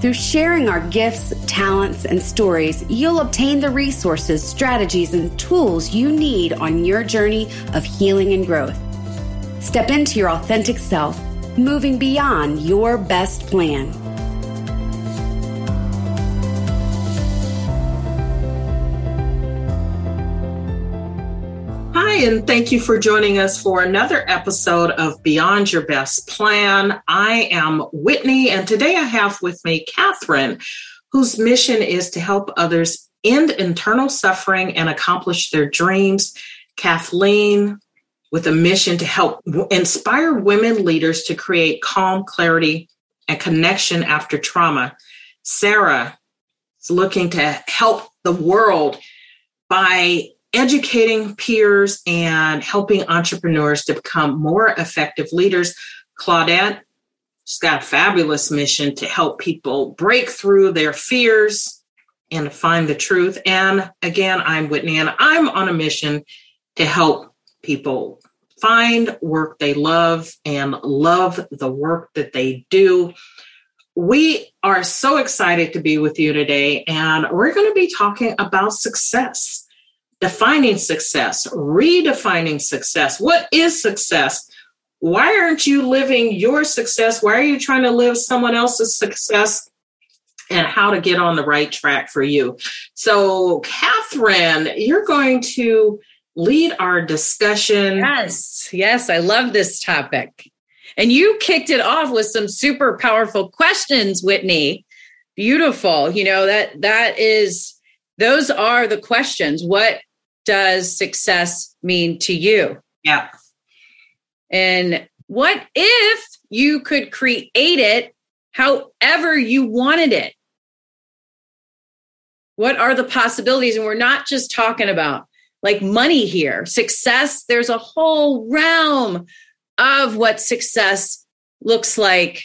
through sharing our gifts, talents, and stories, you'll obtain the resources, strategies, and tools you need on your journey of healing and growth. Step into your authentic self, moving beyond your best plan. And thank you for joining us for another episode of Beyond Your Best Plan. I am Whitney, and today I have with me Catherine, whose mission is to help others end internal suffering and accomplish their dreams. Kathleen, with a mission to help inspire women leaders to create calm, clarity, and connection after trauma. Sarah is looking to help the world by educating peers and helping entrepreneurs to become more effective leaders. Claudette, she's got a fabulous mission to help people break through their fears and find the truth. And again, I'm Whitney, and I'm on a mission to help people find work they love and love the work that they do. We are so excited to be with you today, and we're going to be talking about success defining success, redefining success. What is success? Why aren't you living your success? Why are you trying to live someone else's success? And how to get on the right track for you. So, Catherine, you're going to lead our discussion. Yes, yes, I love this topic. And you kicked it off with some super powerful questions, Whitney. Beautiful. You know, that that is those are the questions. What does success mean to you? Yeah. And what if you could create it however you wanted it? What are the possibilities? And we're not just talking about like money here. Success, there's a whole realm of what success looks like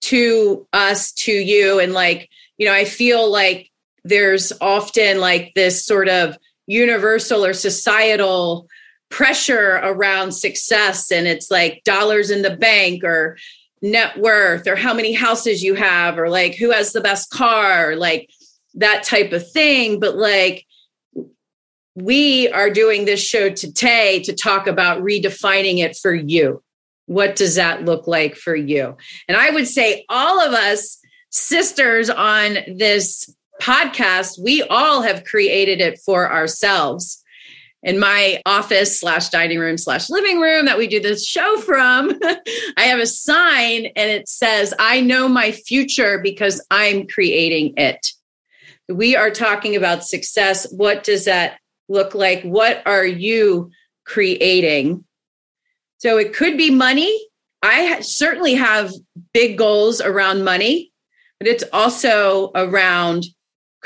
to us, to you. And like, you know, I feel like there's often like this sort of universal or societal pressure around success and it's like dollars in the bank or net worth or how many houses you have or like who has the best car like that type of thing. But like we are doing this show today to talk about redefining it for you. What does that look like for you? And i would say all of us sisters on this podcast, we all have created it for ourselves. In my office slash dining room slash living room that we do this show from, I have a sign and it says, I know my future because I'm creating it. We are talking about success. What does that look like? What are you creating? So it could be money. I certainly have big goals around money, but it's also around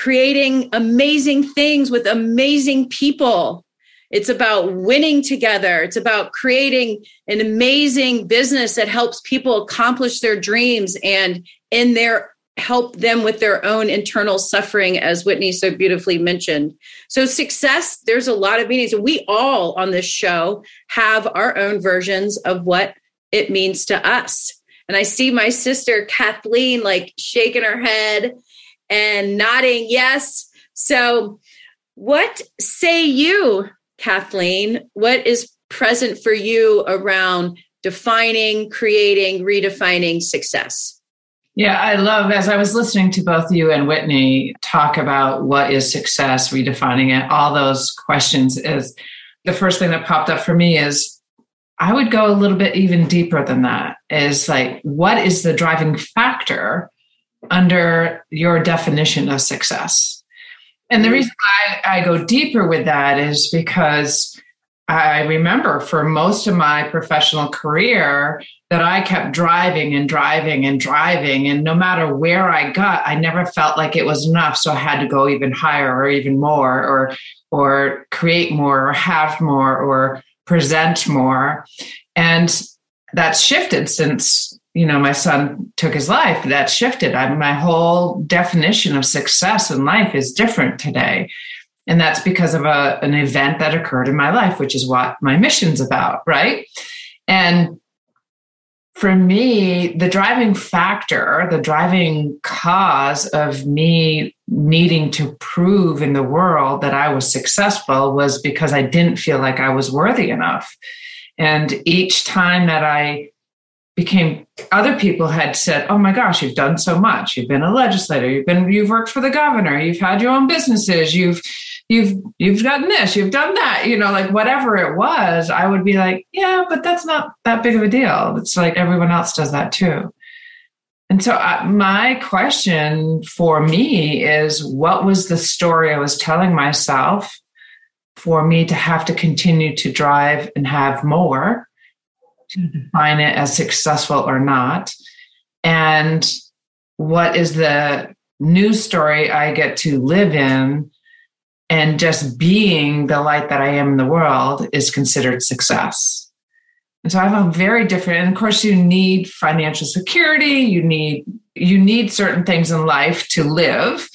creating amazing things with amazing people. It's about winning together. It's about creating an amazing business that helps people accomplish their dreams and in their help them with their own internal suffering as Whitney so beautifully mentioned. So success there's a lot of meanings we all on this show have our own versions of what it means to us. And I see my sister Kathleen like shaking her head and nodding yes. So, what say you, Kathleen? What is present for you around defining, creating, redefining success? Yeah, I love as I was listening to both you and Whitney talk about what is success, redefining it, all those questions is the first thing that popped up for me is I would go a little bit even deeper than that. Is like, what is the driving factor under your definition of success. And the mm-hmm. reason I, I go deeper with that is because I remember for most of my professional career, that I kept driving and driving and driving. And no matter where I got, I never felt like it was enough. So I had to go even higher or even more or or create more or have more or present more. And that's shifted since you know my son took his life that shifted. I, my whole definition of success in life is different today. And that's because of a, an event that occurred in my life which is what my mission's about right? And for me, the driving factor, the driving cause of me needing to prove in the world that I was successful was because I didn't feel like I was worthy enough. And each time that I became other people had said oh my gosh you've done so much. You've been a legislator. You've been you've worked for the governor. You've had your own businesses. You've you've you've done this. You've done that. You know like whatever it was i would be like yeah but that's not that big of a deal. It's like everyone else does that too. And so I, uh, my question for me is what was the story i was telling myself for me to have to continue to drive and have more to define it as successful or not and what is the new story i get to live in and just being the light that I am in the world is considered success. And so I have a very different, and of course you need financial security, you need you need certain things in life to live.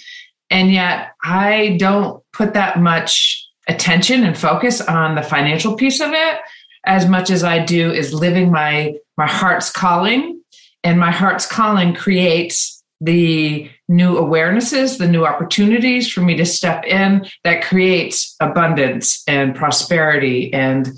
And yet I don't put that much attention and focus on the financial piece of it as much as I do is living my my heart's calling. And my heart's calling creates the new awarenesses, the new opportunities for me to step in that creates abundance and prosperity and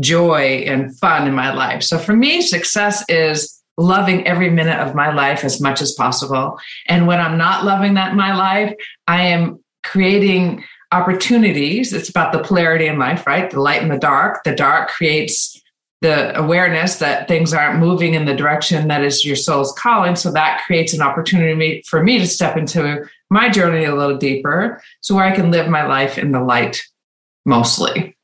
joy and fun in my life. So for me, success is loving every minute of my life as much as possible. And when I'm not loving that in my life, I am creating opportunities. It's about the polarity in life, right? The light and the dark. The dark creates the awareness that things aren't moving in the direction that is your soul's calling. So that creates an opportunity for me to step into my journey a little deeper so where I can live my life in the light mostly.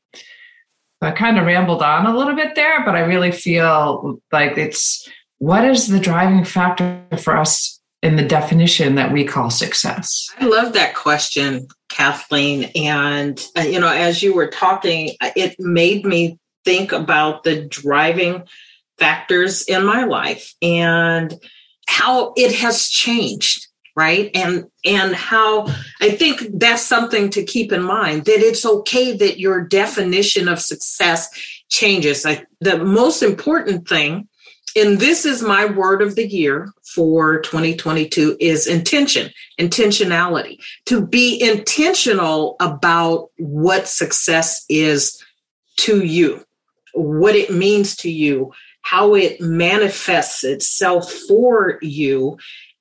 I kind of rambled on a little bit there, but I really feel like it's what is the driving factor for us in the definition that we call success? I love that question, Kathleen. And, uh, you know, as you were talking, it made me think about the driving factors in my life and how it has changed right and and how i think that's something to keep in mind that it's okay that your definition of success changes I, the most important thing and this is my word of the year for 2022 is intention intentionality. To be intentional about what success is to you what it means to you, how it manifests itself for you,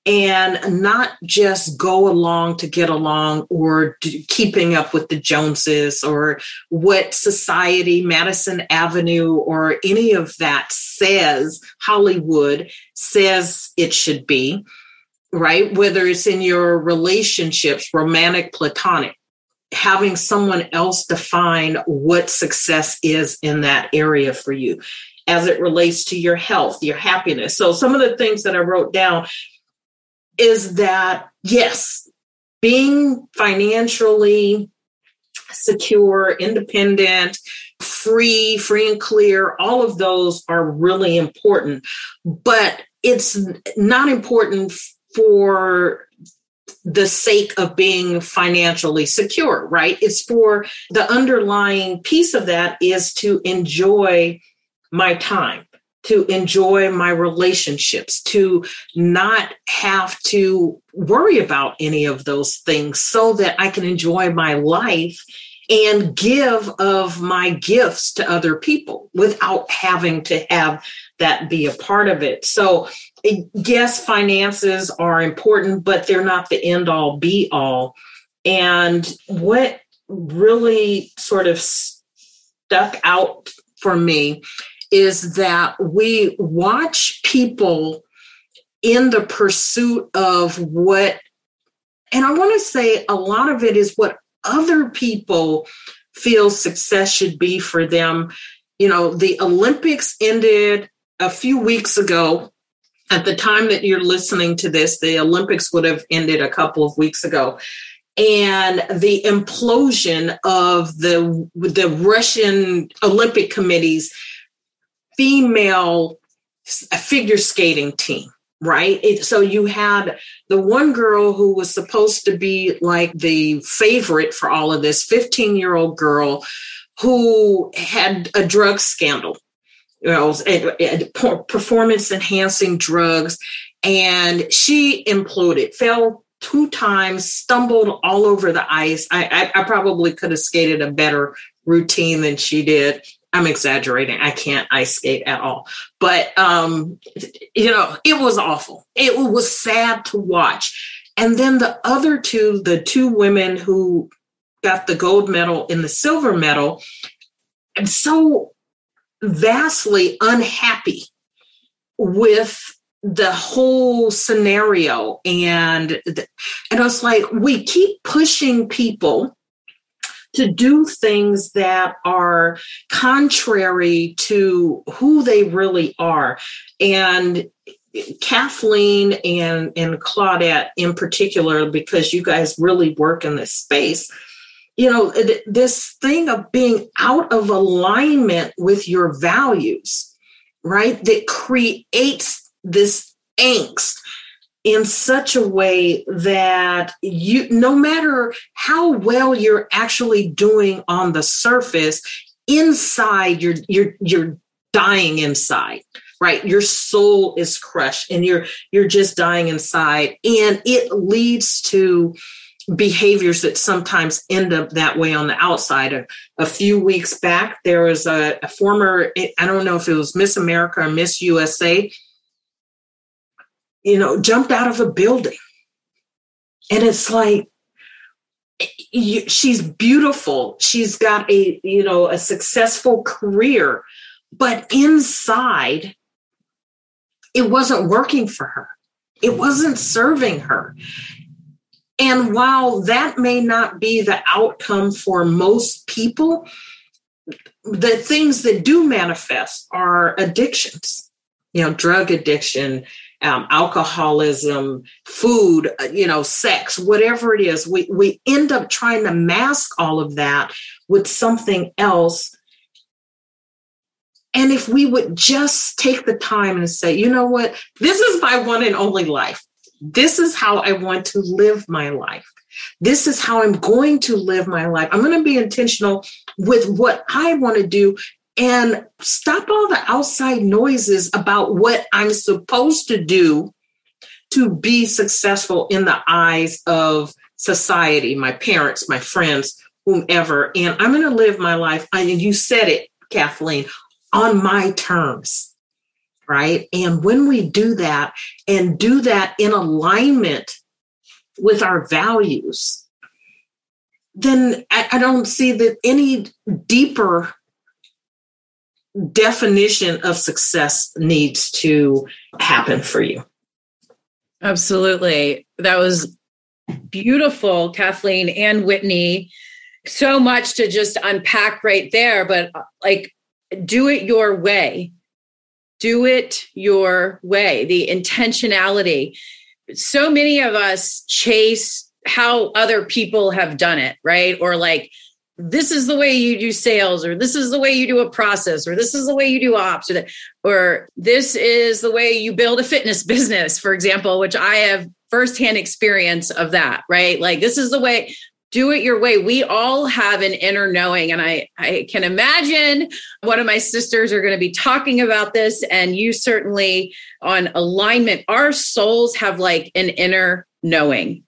and not just go along to get along or keeping up with the Joneses or what society, Madison Avenue, or any of that says, Hollywood says it should be, right? Whether it's in your relationships, romantic, platonic having someone else define what success is in that area for you as it relates to your health, your happiness. So, some of the things that I wrote down is that yes, being financially secure, independent, free, free and clear, all of those are really important. But it's not important for the sake of being financially secure, right? It's for the underlying piece of that is to enjoy my time, to enjoy my relationships, to not have to worry about any of those things so that I can enjoy my life and give of my gifts to other people without having to have that be a part of it. So yes, finances are important, but they're not the end all be all. And what really sort of stuck out for me is that we watch people in the pursuit of what, and I want to say a lot of it is what other people feel success should be for them. You know, the Olympics ended a few weeks ago, at the time that you're listening to this, the Olympics would have ended a couple of weeks ago. And the implosion of the the Russian Olympic Committee's female figure skating team right? It, so you had the one girl who was supposed to be like the favorite for all of this 15 year old girl who had a drug scandal, you know, performance enhancing drugs. And she imploded, fell two times, stumbled all over the ice. I, I, I probably could have skated a better routine than she did. I'm exaggerating. I can't ice skate at all. But um, you know, it was awful. It was sad to watch. And then the other two, the two women who got the gold medal and the silver medal, I'm so vastly unhappy with the whole scenario and and I was like we keep pushing people to do things that are contrary to who they really are. And Kathleen and, and Claudette in particular, because you guys really work in this space, you know, this thing of being out of alignment with your values, right? That creates this angst in such a way that you no matter how well you're actually doing on the surface inside you're you're you're dying inside right? Your soul is crushed and you're you're just dying inside. And it leads to behaviors that sometimes end up that way on the outside. A, a few weeks back there was a, a former i don't know if it was miss america or miss usa you know, jumped out of a building. And it's like, she's beautiful. She's got a, you know, a successful career, but inside, it wasn't working for her. It wasn't serving her. And while that may not be the outcome for most people, the things that do manifest are addictions, you know, drug addiction, um, alcoholism, food, uh, you know, sex, whatever it is, we, we end up trying to mask all of that with something else. And if we would just take the time and say, you know what, this is my one and only life. This is how I want to live my life. This is how I'm going to live my life. I'm going to be intentional with what I want to do and stop all the outside noises about what I'm supposed to do to be successful in the eyes of society, my parents, my friends, whomever. And I'm going to live my life. And you said it, Kathleen, on my terms. Right. And when we do that and do that in alignment with our values, then I, I don't see that any deeper definition of success needs to happen for you. Absolutely. That was beautiful, Kathleen and Whitney. So much to just unpack right there, but uh, like, do it your way. Do it your way. The intentionality. So many of us chase how other people have done it, right? Or like, this is the way you do sales or this is the way you do a process or this is the way you do ops or, that, or this is the way you build a fitness business for example which i have firsthand experience of that right? Like this is the way do it your way. We all have an inner knowing and i i can imagine one of my sisters are going to be talking about this and you certainly on alignment our souls have like an inner knowing.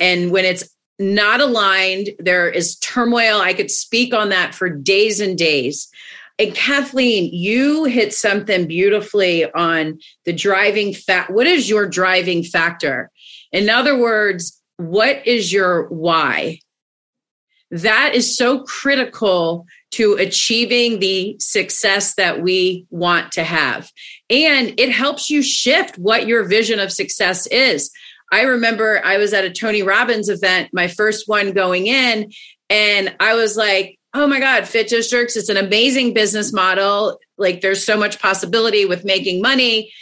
And when it's not aligned. There is turmoil. I could speak on that for days and days. And Kathleen, you hit something beautifully on the driving fact. What is your driving factor? In other words, what is your why? That is so critical to achieving the success that we want to have. And it helps you shift what your vision of success is. I remember I was at a Tony Robbins event, my first one going in, and I was like, oh my God, Fit Districts, it's an amazing business model. Like there's so much possibility with making money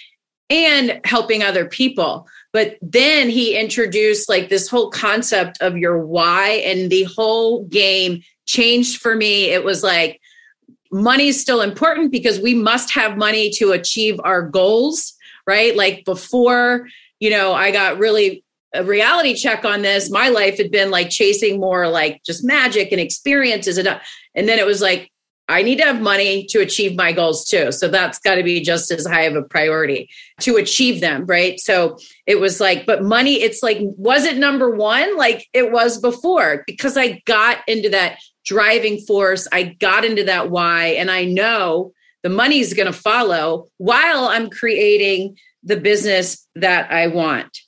and helping other people. But then he introduced like this whole concept of your why, and the whole game changed for me. It was like, money is still important because we must have money to achieve our goals, right? Like before, you know, I got really a reality check on this, my life had been like chasing more like just magic and experiences. And, uh, and then it was like, I need to have money to achieve my goals too. So that's got to be just as high of a priority to achieve them. Right. So it was like, but money, it's like, was it number one? Like it was before because I got into that driving force. I got into that why. And I know the money's going to follow while I'm creating the business that I want.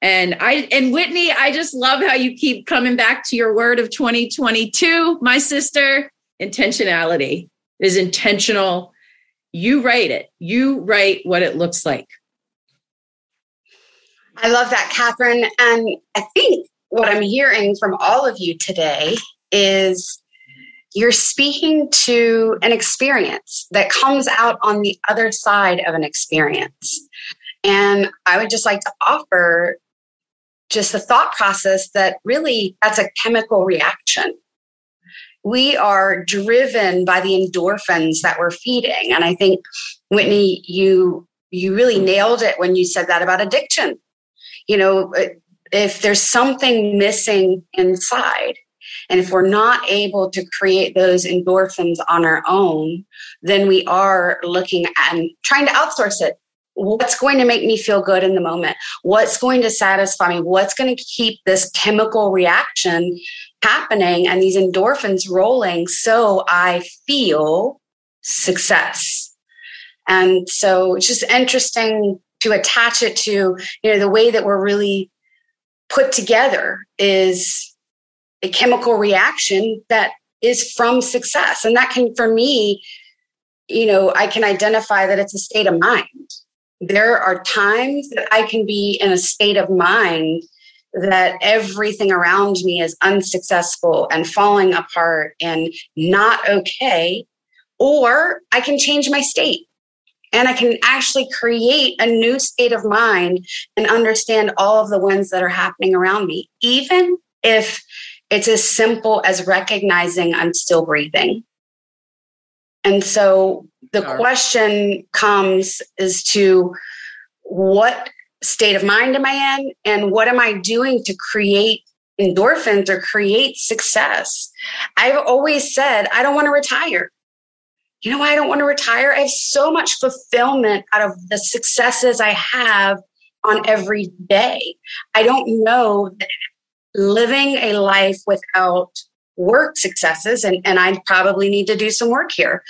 And I and Whitney, I just love how you keep coming back to your word of 2022, my sister. Intentionality is intentional. You write it. You write what it looks like. I love that, Catherine. And I think what I'm hearing from all of you today is you're speaking to an experience that comes out on the other side of an experience. And I would just like to offer just the thought process that really that's a chemical reaction. We are driven by the endorphins that we're feeding. And I think, Whitney, you you really nailed it when you said that about addiction. You know, uh, if there's something missing inside, and if we're not able to create those endorphins on our own, then we are looking at and trying to outsource it what's going to make me feel good in the moment? What's going to satisfy me? What's going to keep this chemical reaction happening and these endorphins rolling so i feel success? And so it's just interesting to attach it to you know the way that we're really put together is a chemical reaction that is from success. And that can for me you know i can identify that it's a state of mind there are times that I can be in a state of mind that everything around me is unsuccessful and falling apart and not okay. Or I can change my state and I can actually create a new state of mind and understand all of the ones that are happening around me, even if it's as simple as recognizing I'm still breathing. And so the question comes is to what state of mind am I in and what am I doing to create endorphins or create success? I've always said, I don't want to retire. You know why I don't want to retire? I have so much fulfillment out of the successes I have on every day. I don't know that living a life without work successes, and, and I probably need to do some work here.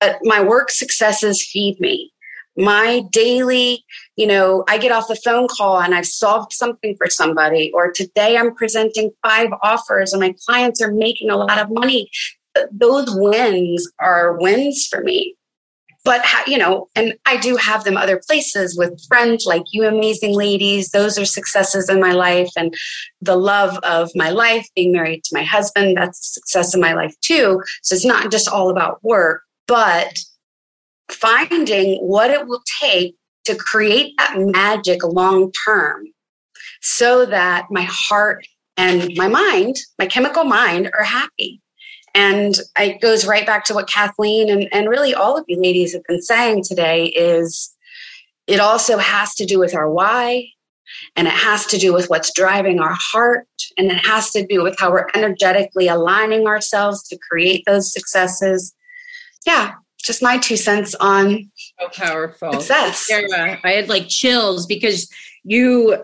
But my work successes feed me. My daily, you know, I get off the phone call and I've solved something for somebody, or today I'm presenting five offers and my clients are making a lot of money. Those wins are wins for me but you know and i do have them other places with friends like you amazing ladies. Those are successes in my life. And the love of my life being married to my husband that's a success in my life too. So it's not just all about work but finding what it will take to create that magic long term so that my heart and my mind my chemical mind are happy and it goes right back to what Kathleen and, and really all of you ladies have been saying today is it also has to do with our why and it has to do with what's driving our heart and it has to do with how we're energetically aligning ourselves to create those successes. Yeah just my two cents on so powerful. success. I had like chills because you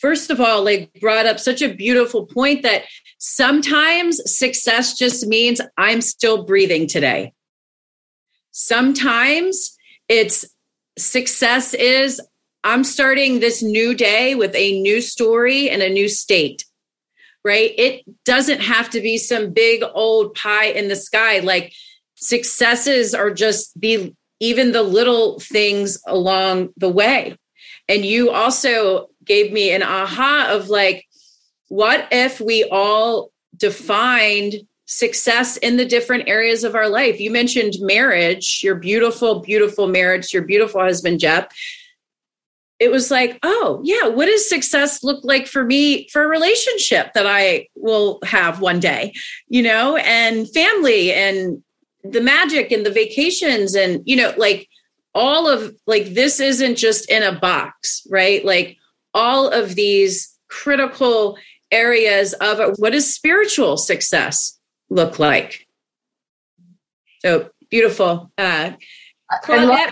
first of all like brought up such a beautiful point that sometimes success just means i'm still breathing today. Sometimes it's success is i'm starting this new day with a new story and a new state right? It doesn't have to be some big old pie in the sky. Like successes are just the even the little things along the way. And you also gave me an aha of like, what if we all defined success in the different areas of our life. You mentioned marriage, your beautiful, beautiful marriage, your beautiful husband, Jeff. It was like, oh, yeah, what does success look like for me for a relationship that I will have one day, you know, and family and the magic and the vacations and, you know, like all of like this isn't just in a box, right? Like all of these critical areas of what does spiritual success look like? So beautiful. Uh, Claudette,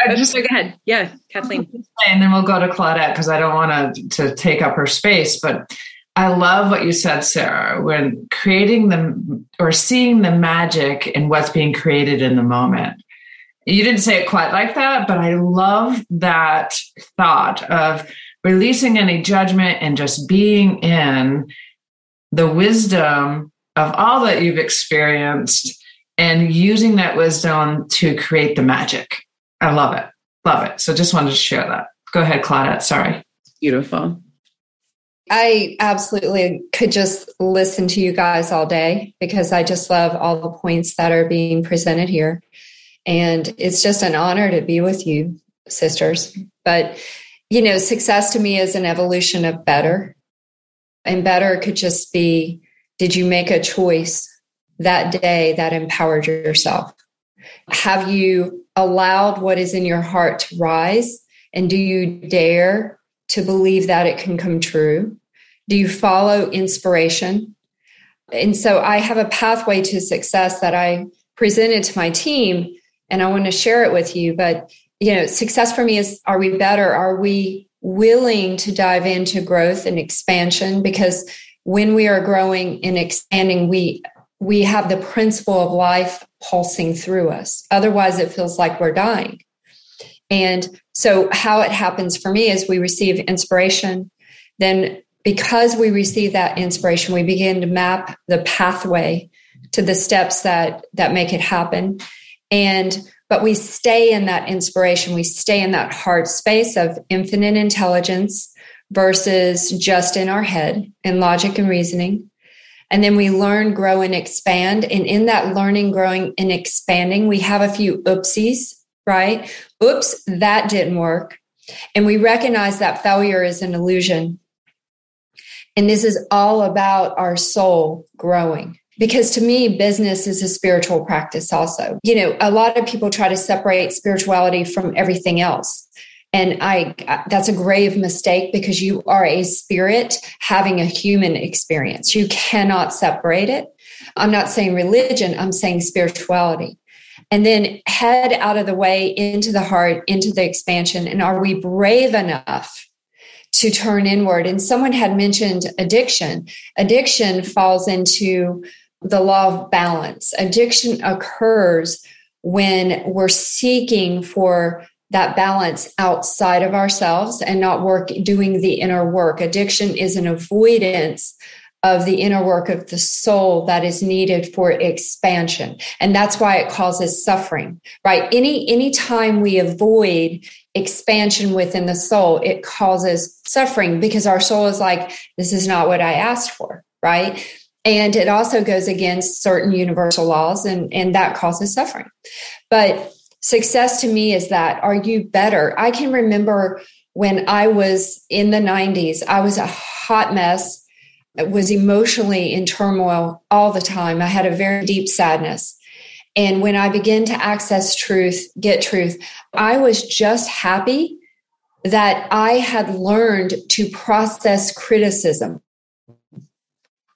I just, go ahead. Yeah, Kathleen. And then we'll go to Claudette because I don't want to, to take up her space. But I love what you said, Sarah, when creating the or seeing the magic in what's being created in the moment. You didn't say it quite like that, but I love that thought of releasing any judgment and just being in the wisdom of all that you've experienced and using that wisdom to create the magic. I love it. Love it. So just wanted to share that. Go ahead, Claudette. Sorry. Beautiful. I absolutely could just listen to you guys all day because I just love all the points that are being presented here. And it's just an honor to be with you, sisters. But you know, success to me is an evolution of better. And better could just be did you make a choice that day that empowered yourself? Have you allowed what is in your heart to rise? And do you dare to believe that it can come true? Do you follow inspiration? And so I have a pathway to success that I presented to my team, and I want to share it with you. But you know, success for me is are we better? Are we willing to dive into growth and expansion? Because when we are growing and expanding, we we have the principle of life pulsing through us. Otherwise, it feels like we're dying. And so, how it happens for me is we receive inspiration. Then, because we receive that inspiration, we begin to map the pathway to the steps that that make it happen. And but we stay in that inspiration. We stay in that heart space of infinite intelligence versus just in our head in logic and reasoning. And then we learn grow and expand. And in that learning growing and expanding we have a few oopsies right? Oops that didn't work. And we recognize that failure is an illusion. And this is all about our soul growing because to me business is a spiritual practice also. You know a lot of people try to separate spirituality from everything else. And i that's a grave mistake because you are a spirit having a human experience. You cannot separate it. I'm not saying religion i'm saying spirituality. And then head out of the way into the heart into the expansion. And are we brave enough to turn inward? And someone had mentioned addiction. Addiction falls into the law of balance. Addiction occurs when we're seeking for that balance outside of ourselves and not work doing the inner work. Addiction is an avoidance of the inner work of the soul that is needed for expansion and that's why it causes suffering right any any time we avoid expansion within the soul it causes suffering because our soul is like this is not what i asked for right and it also goes against certain universal laws, and, and that causes suffering. But success to me is that are you better? I can remember when I was in the 90s, I was a hot mess, I was emotionally in turmoil all the time. I had a very deep sadness. And when I began to access truth, get truth, I was just happy that I had learned to process criticism.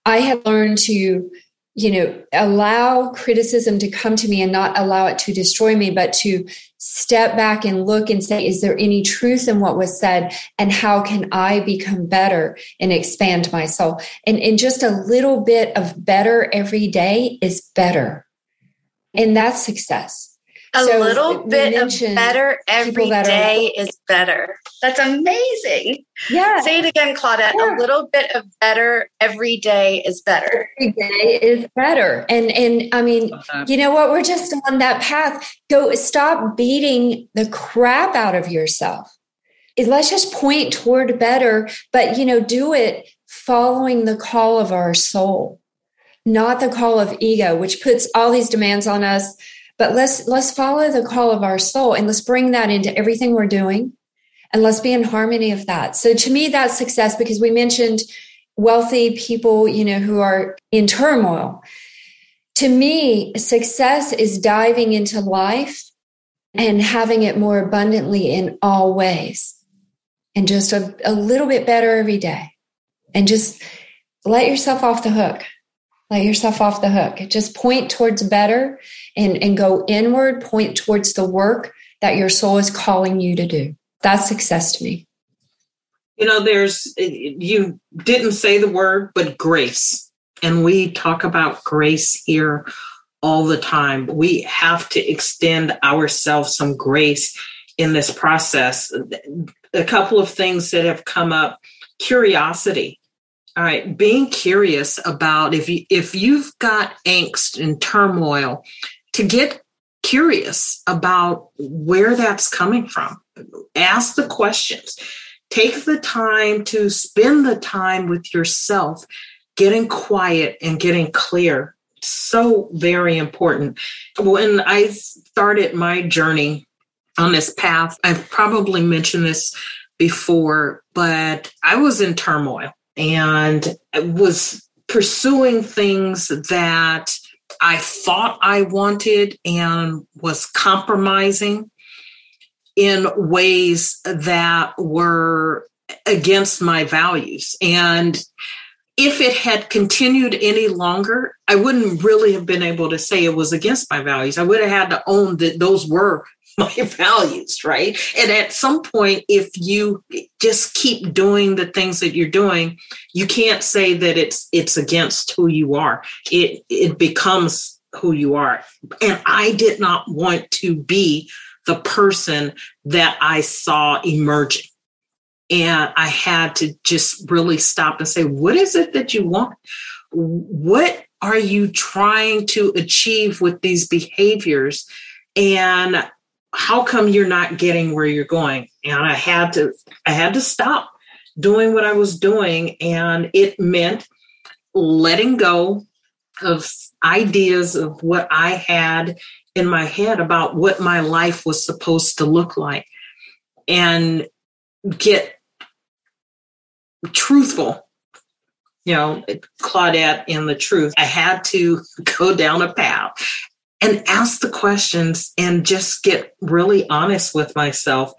I had learned to, you know, allow criticism to come to me and not allow it to destroy me, but to step back and look and say, is there any truth in what was said? And how can I become better and expand my soul? And, and just a little bit of better every day is better. And that's success a so little bit of better every day are, is better. That's amazing. Yeah. Say it again, Claudette. Yeah. A little bit of better every day is better. Every day is better. And and I mean, you know what? We're just on that path. Go stop beating the crap out of yourself. Let's just point toward better, but you know, do it following the call of our soul not the call of ego, which puts all these demands on us. But let's let's follow the call of our soul and let's bring that into everything we're doing and let's be in harmony of that. So to me, that's success because we mentioned wealthy people, you know, who are in turmoil. To me, success is diving into life and having it more abundantly in all ways and just a, a little bit better every day. And just let yourself off the hook. Let yourself off the hook. Just point towards better and, and go inward, point towards the work that your soul is calling you to do. That's success to me. You know, there's, you didn't say the word, but grace. And we talk about grace here all the time. We have to extend ourselves some grace in this process. A couple of things that have come up curiosity. All right, being curious about if you if you've got angst and turmoil, to get curious about where that's coming from. Ask the questions. Take the time to spend the time with yourself, getting quiet and getting clear. So very important. When I started my journey on this path, I've probably mentioned this before, but I was in turmoil and was pursuing things that I thought I wanted and was compromising in ways that were against my values. And if it had continued any longer, I wouldn't really have been able to say it was against my values. I would have had to own that those were my values, right? And at some point, if you just keep doing the things that you're doing, you can't say that it's it's against who you are. It it becomes who you are. And I did not want to be the person that I saw emerging. And I had to just really stop and say, what is it that you want? What are you trying to achieve with these behaviors? And how come you're not getting where you're going? And i had to i had to stop doing what i was doing and it meant letting go of ideas of what i had in my head about what my life was supposed to look like and get truthful you know claudette in the truth. I had to go down a path and ask the questions and just get really honest with myself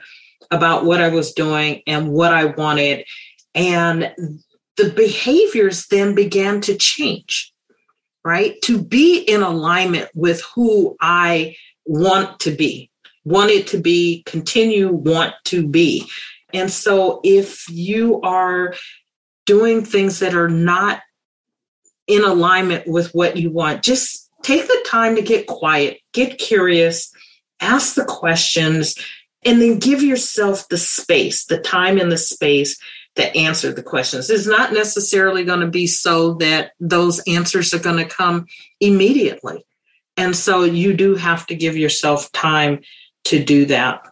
about what I was doing and what I wanted. And the behaviors then began to change, right? To be in alignment with who I want to be, wanted to be, continue, want to be. And so if you are doing things that are not in alignment with what you want, just take the time to get quiet, get curious, ask the questions, and then give yourself the space, the time and the space to answer the questions. It's not necessarily going to be so that those answers are going to come immediately. And so you do have to give yourself time to do that.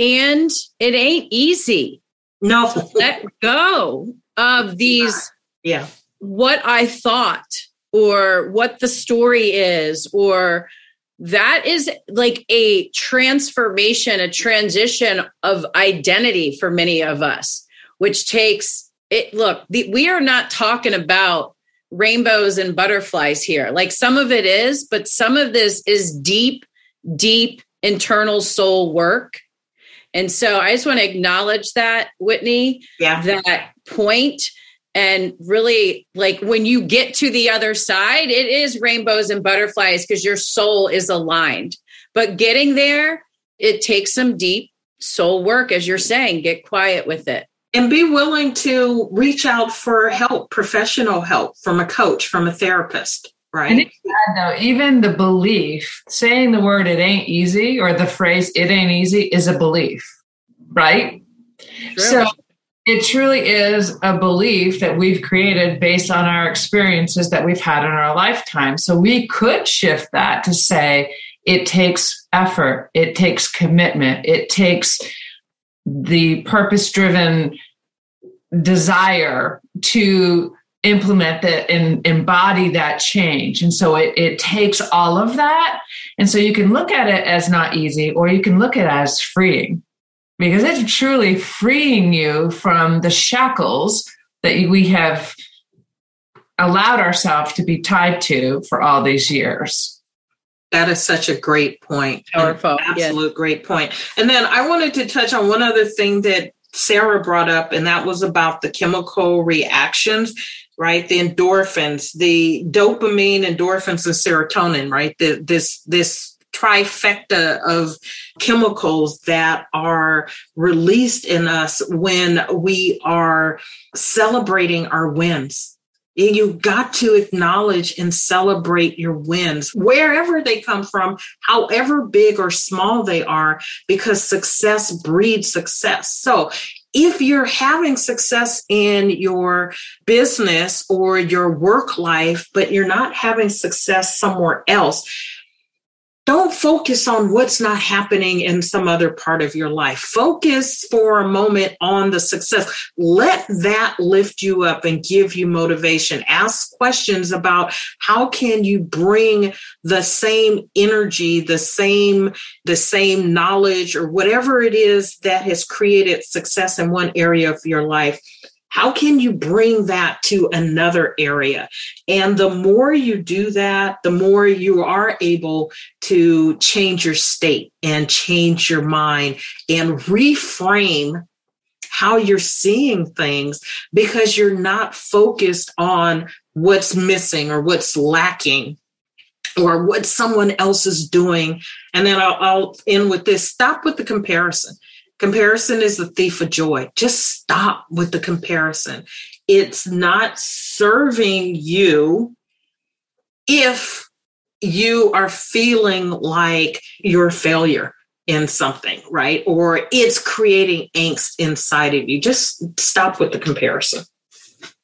And it ain't easy. No. Let go of these. Yeah. What I thought or what the story is or that is like a transformation, a transition of identity for many of us, which takes it. Look, the, we are not talking about rainbows and butterflies here. Like some of it is, but some of this is deep, deep internal soul work. And so I just want to acknowledge that, Whitney, yeah. that point and really like when you get to the other side it is rainbows and butterflies because your soul is aligned. But getting there it takes some deep soul work as you're saying get quiet with it. And be willing to reach out for help professional help from a coach from a therapist right? And though even the belief saying the word it ain't easy or the phrase it ain't easy is a belief right? True. so it truly is a belief that we've created based on our experiences that we've had in our lifetime. So we could shift that to say it takes effort, it takes commitment, it takes the purpose driven desire to implement that and embody that change. And so it, it takes all of that. And so you can look at it as not easy, or you can look at it as freeing because it's truly freeing you from the shackles that we have allowed ourselves to be tied to for all these years. That is such a great point. Powerful. Absolute great point. And then I wanted to touch on one other thing that Sarah brought up, and that was about the chemical reactions, right? The endorphins, the dopamine, endorphins, and serotonin, right? The, this this trifecta of chemicals that are released in us when we are celebrating our wins. You got to acknowledge and celebrate your wins, wherever they come from, however big or small they are, because success breeds success. So if you're having success in your business or your work life, but you're not having success somewhere else, don't focus on what's not happening in some other part of your life. Focus for a moment on the success. Let that lift you up and give you motivation. Ask questions about how can you bring the same energy, the same the same knowledge or whatever it is that has created success in one area of your life how can you bring that to another area? And the more you do that, the more you are able to change your state and change your mind and reframe how you're seeing things because you're not focused on what's missing or what's lacking or what someone else is doing. And then I'll, I'll end with this stop with the comparison. Comparison is the thief of joy. Just stop with the comparison. It's not serving you if you are feeling like you're a failure in something, right? Or it's creating angst inside of you. Just stop with the comparison.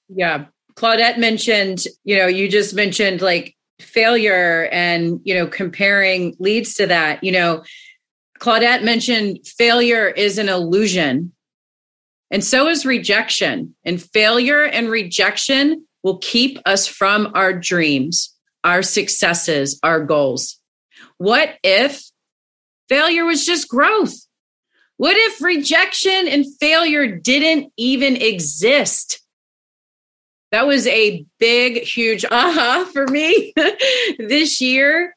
Yeah. Claudette mentioned, you know, you just mentioned like failure and, you know, comparing leads to that. You know, Claudette mentioned failure is an illusion, and so is rejection. And failure and rejection will keep us from our dreams, our successes, our goals. What if failure was just growth? What if rejection and failure didn't even exist? That was a big, huge aha uh-huh for me this year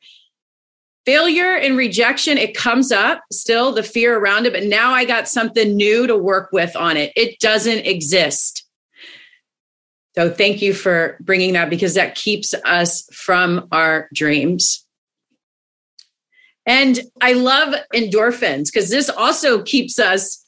failure and rejection it comes up still the fear around it but now i got something new to work with on it. It doesn't exist. So thank you for bringing that because that keeps us from our dreams. And i love endorphins because this also keeps us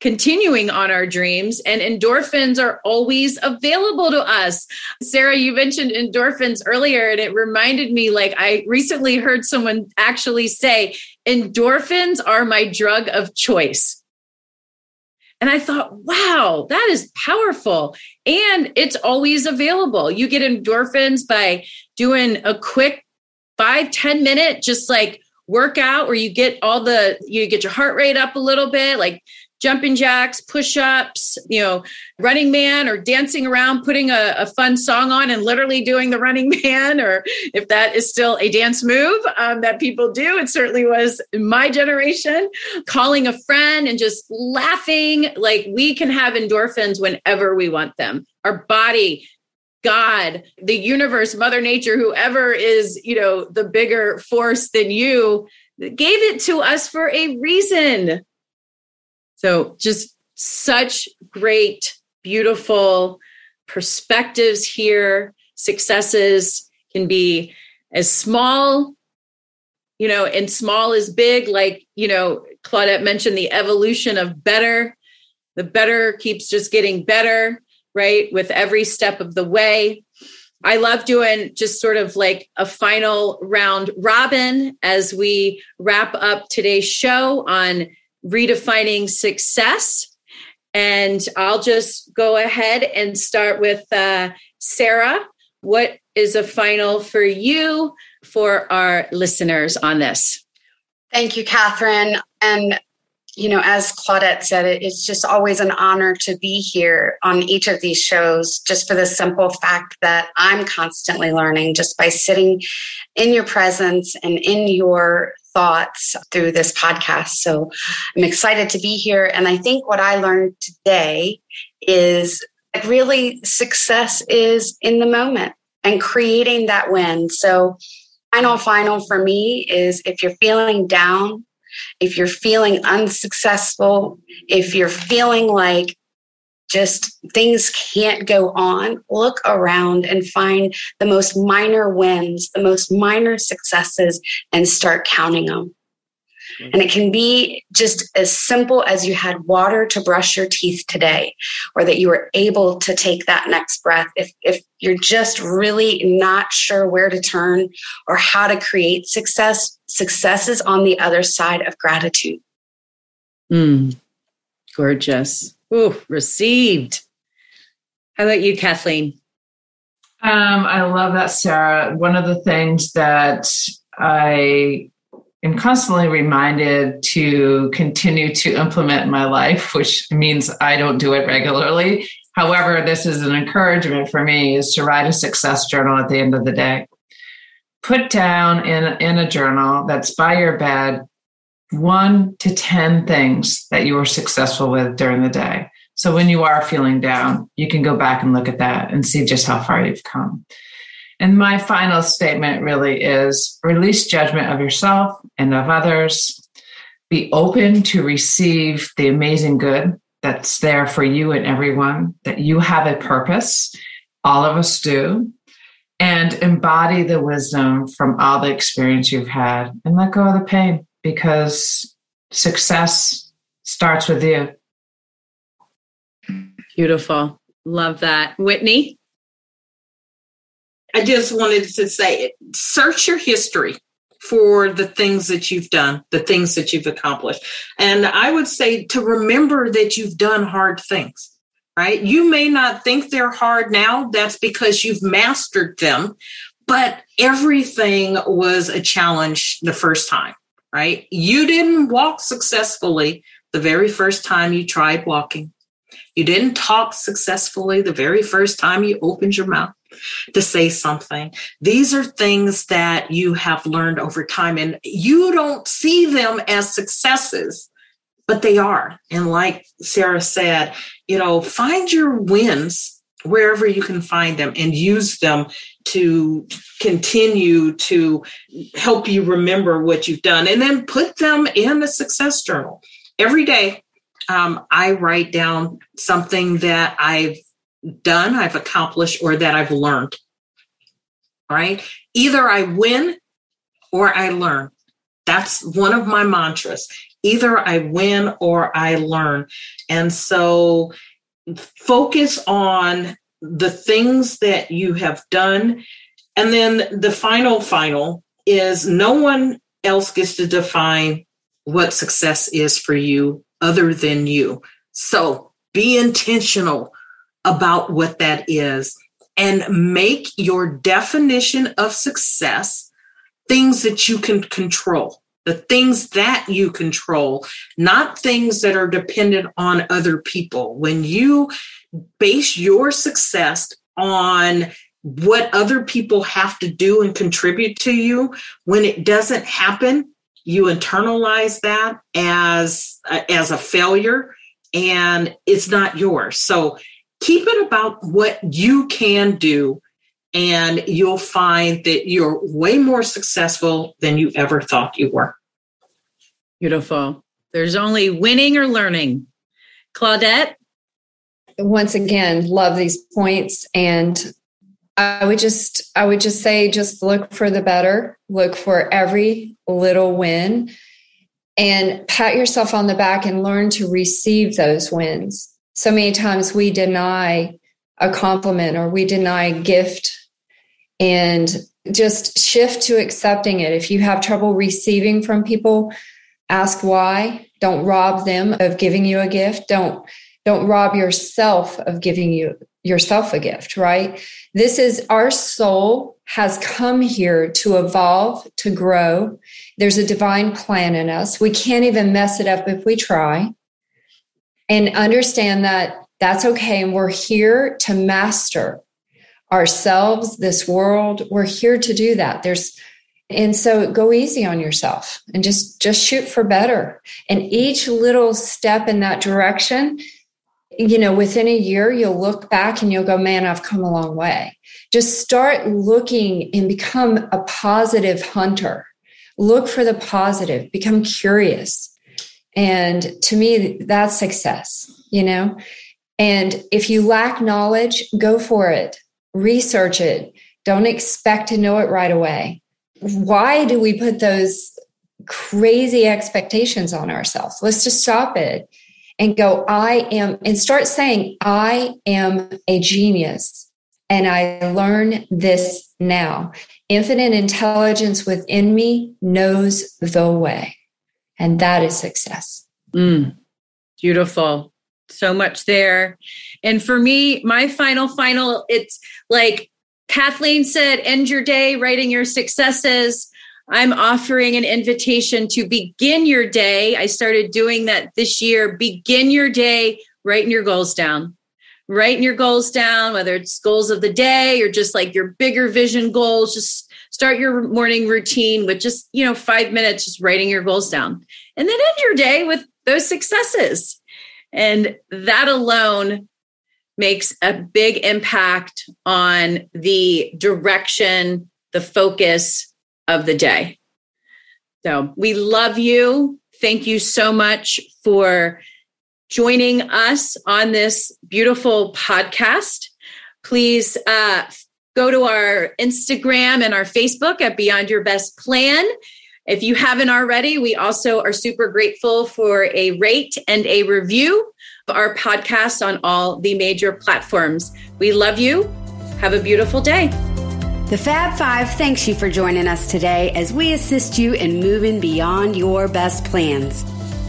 continuing on our dreams and endorphins are always available to us. Sarah you mentioned endorphins earlier and it reminded me like i recently heard someone actually say endorphins are my drug of choice. And i thought wow that is powerful. And it's always available. You get endorphins by doing a quick five ten minute just like workout where you get all the you get your heart rate up a little bit like jumping jacks, push ups, you know, running man or dancing around, putting a, a, fun song on and literally doing the running man, or if that is still a dance move um, that people do. It certainly was in my generation, calling a friend and just laughing. Like we can have endorphins whenever we want them. Our body God, the universe, Mother Nature, whoever is, you know, the bigger force than you, gave it to us for a reason. So just such great, beautiful perspectives here. Successes can be as small, you know, and small is big. Like, you know, Claudette mentioned the evolution of better. The better keeps just getting better, right? With every step of the way. I love doing just sort of like a final round robin as we wrap up today's show on redefining success. And I'll just go ahead and start with uh, Sarah. What is a final for you for our listeners on this? Thank you, Catherine. And you know, as Claudette said, it's just always an honor to be here on each of these shows, just for the simple fact that I'm constantly learning just by sitting in your presence and in your thoughts through this podcast. So I'm excited to be here. And I think what I learned today is that really success is in the moment and creating that win. So, final, final for me is if you're feeling down, if you're feeling unsuccessful, if you're feeling like just things can't go on, look around and find the most minor wins, the most minor successes, and start counting them. Mm-hmm. And it can be just as simple as you had water to brush your teeth today, or that you were able to take that next breath. If, if you're just really not sure where to turn or how to create success, success is on the other side of gratitude. Mm, gorgeous. Ooh, received. How about you, Kathleen? Um, I love that, Sarah. One of the things that I am constantly reminded to continue to implement in my life, which means I don't do it regularly. However, this is an encouragement for me is to write a success journal at the end of the day. Put down in, in a journal that's by your bed one to 10 things that you were successful with during the day. So when you are feeling down, you can go back and look at that and see just how far you've come. And my final statement really is release judgment of yourself and of others. Be open to receive the amazing good that's there for you and everyone, that you have a purpose. All of us do. And embody the wisdom from all the experience you've had and let go of the pain because success starts with you. Beautiful. Love that. Whitney? I just wanted to say search your history for the things that you've done, the things that you've accomplished. And I would say to remember that you've done hard things, right? You may not think they're hard now. That's because you've mastered them, but everything was a challenge the first time, right? You didn't walk successfully the very first time you tried walking. You didn't talk successfully the very first time you opened your mouth to say something. These are things that you have learned over time, and you don't see them as successes, but they are. And like Sarah said, you know, find your wins wherever you can find them and use them to continue to help you remember what you've done and then put them in a success journal every day um, i write down something that i've done, I've accomplished, or that I've learned. Right? Either I win or I learn. That's one of my mantras. Either I win or I learn. And so focus on the things that you have done. And then the final, final is no one else gets to define what success is for you other than you. So be intentional about what that is and make your definition of success things that you can control the things that you control, not things that are dependent on other people. When you base your success on what other people have to do and contribute to you, when it doesn't happen, you internalize that as as a failure and it's not yours. So keep it about what you can do and you'll find that you're way more successful than you ever thought you were. Beautiful. There's only winning or learning. Claudette? Once again, love these points and I would just I would just say just look for the better, look for every little win and pat yourself on the back and learn to receive those wins so many times we deny a compliment or we deny a gift and just shift to accepting it. If you have trouble receiving from people, ask why. Don't rob them of giving you a gift. Don't don't rob yourself of giving you yourself a gift, right? This is our soul has come here to evolve, to grow. There's a divine plan in us. We can't even mess it up if we try. And understand that that's okay. And we're here to master ourselves, this world. We're here to do that. There's, and so go easy on yourself and just, just shoot for better. And each little step in that direction you know, within a year, you'll look back and you'll go, man, I've come a long way. Just start looking and become a positive hunter. Look for the positive, become curious. And to me, that's success, you know? And if you lack knowledge, go for it, research it. Don't expect to know it right away. Why do we put those crazy expectations on ourselves? Let's just stop it and go, I am, and start saying, I am a genius and I learn this now. Infinite intelligence within me knows the way. And that is success. Mm, beautiful. So much there. And for me, my final, final, it's like Kathleen said, end your day writing your successes. I'm offering an invitation to begin your day. I started doing that this year. Begin your day, writing your goals down. Writing your goals down, whether it's goals of the day or just like your bigger vision goals. Just start your morning routine with just, you know, five minutes, just writing your goals down. And then end your day with those successes. And that alone makes a big impact on the direction, the focus, of the day. So we love you. Thank you so much for joining us on this beautiful podcast. Please uh, go to our Instagram and our Facebook at Beyond Your Best Plan. If you haven't already, we also are super grateful for a rate and a review our podcast on all the major platforms. We love you. Have a beautiful day. The Fab Five thanks you for joining us today as we assist you in moving beyond your best plans.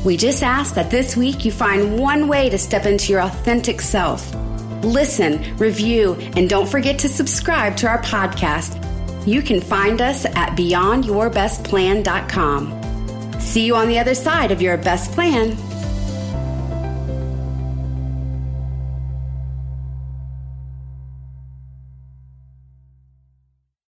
We just ask that this week you find one way to step into your authentic self. Listen, review, and don't forget to subscribe to our podcast. You can find us at beyondyourbestplan.com. See you on the other side of your best plan.